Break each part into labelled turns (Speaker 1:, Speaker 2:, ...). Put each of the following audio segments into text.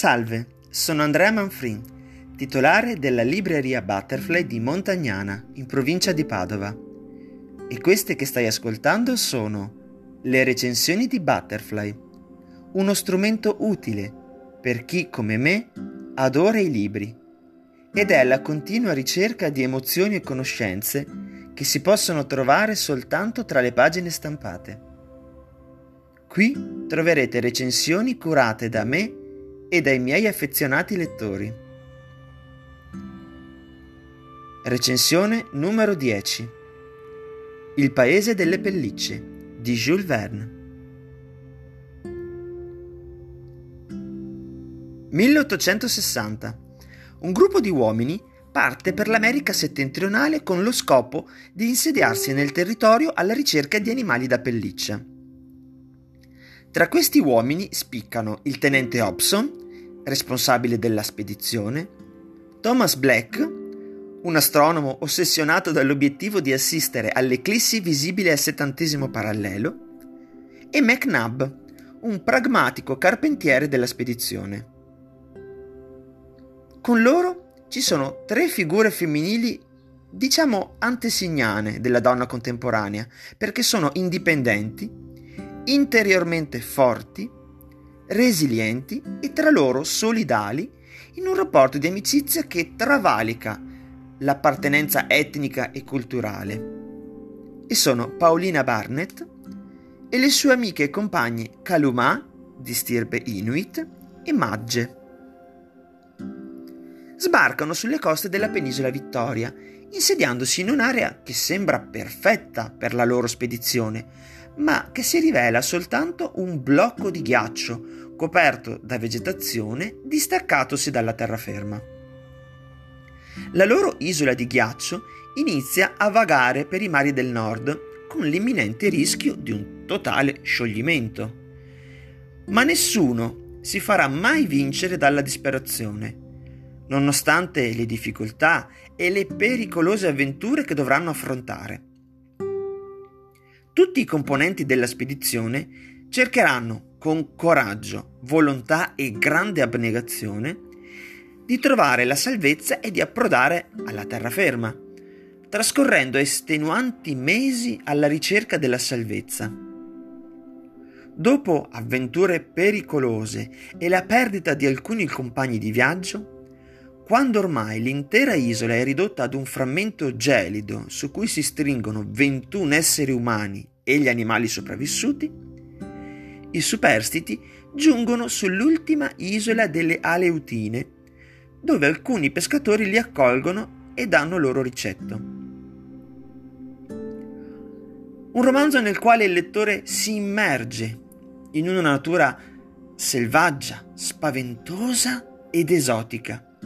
Speaker 1: Salve, sono Andrea Manfrin, titolare della libreria Butterfly di Montagnana, in provincia di Padova. E queste che stai ascoltando sono le recensioni di Butterfly, uno strumento utile per chi, come me, adora i libri ed è la continua ricerca di emozioni e conoscenze che si possono trovare soltanto tra le pagine stampate. Qui troverete recensioni curate da me e dai miei affezionati lettori. Recensione numero 10 Il paese delle pellicce di Jules Verne 1860 Un gruppo di uomini parte per l'America settentrionale con lo scopo di insediarsi nel territorio alla ricerca di animali da pelliccia. Tra questi uomini spiccano il tenente Hobson, responsabile della spedizione, Thomas Black, un astronomo ossessionato dall'obiettivo di assistere all'eclissi visibile al settantesimo parallelo, e McNabb, un pragmatico carpentiere della spedizione. Con loro ci sono tre figure femminili diciamo antesignane della donna contemporanea, perché sono indipendenti, interiormente forti, resilienti e tra loro solidali in un rapporto di amicizia che travalica l'appartenenza etnica e culturale. E sono Paolina Barnett e le sue amiche e compagne Kaluma, di stirpe Inuit, e Magge. Sbarcano sulle coste della penisola Vittoria, insediandosi in un'area che sembra perfetta per la loro spedizione, ma che si rivela soltanto un blocco di ghiaccio coperto da vegetazione distaccatosi dalla terraferma. La loro isola di ghiaccio inizia a vagare per i mari del nord con l'imminente rischio di un totale scioglimento. Ma nessuno si farà mai vincere dalla disperazione, nonostante le difficoltà e le pericolose avventure che dovranno affrontare. Tutti i componenti della spedizione cercheranno con coraggio, volontà e grande abnegazione di trovare la salvezza e di approdare alla terraferma, trascorrendo estenuanti mesi alla ricerca della salvezza. Dopo avventure pericolose e la perdita di alcuni compagni di viaggio, quando ormai l'intera isola è ridotta ad un frammento gelido su cui si stringono 21 esseri umani e gli animali sopravvissuti, i superstiti giungono sull'ultima isola delle Aleutine, dove alcuni pescatori li accolgono e danno loro ricetto. Un romanzo nel quale il lettore si immerge in una natura selvaggia, spaventosa ed esotica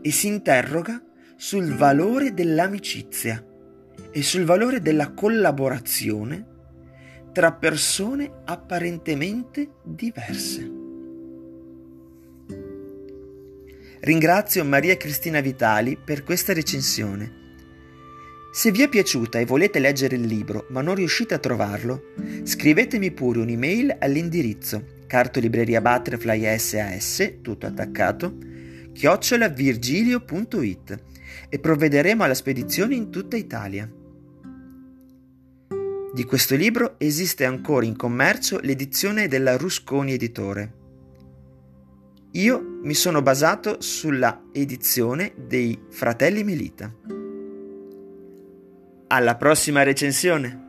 Speaker 1: e si interroga sul valore dell'amicizia e sul valore della collaborazione tra persone apparentemente diverse. Ringrazio Maria Cristina Vitali per questa recensione. Se vi è piaciuta e volete leggere il libro ma non riuscite a trovarlo, scrivetemi pure un'email all'indirizzo cartolibreria Butterfly SAS, tutto attaccato, chiocciolavirgilio.it e provvederemo alla spedizione in tutta Italia. Di questo libro esiste ancora in commercio l'edizione della Rusconi Editore. Io mi sono basato sulla edizione dei Fratelli Melita. Alla prossima recensione!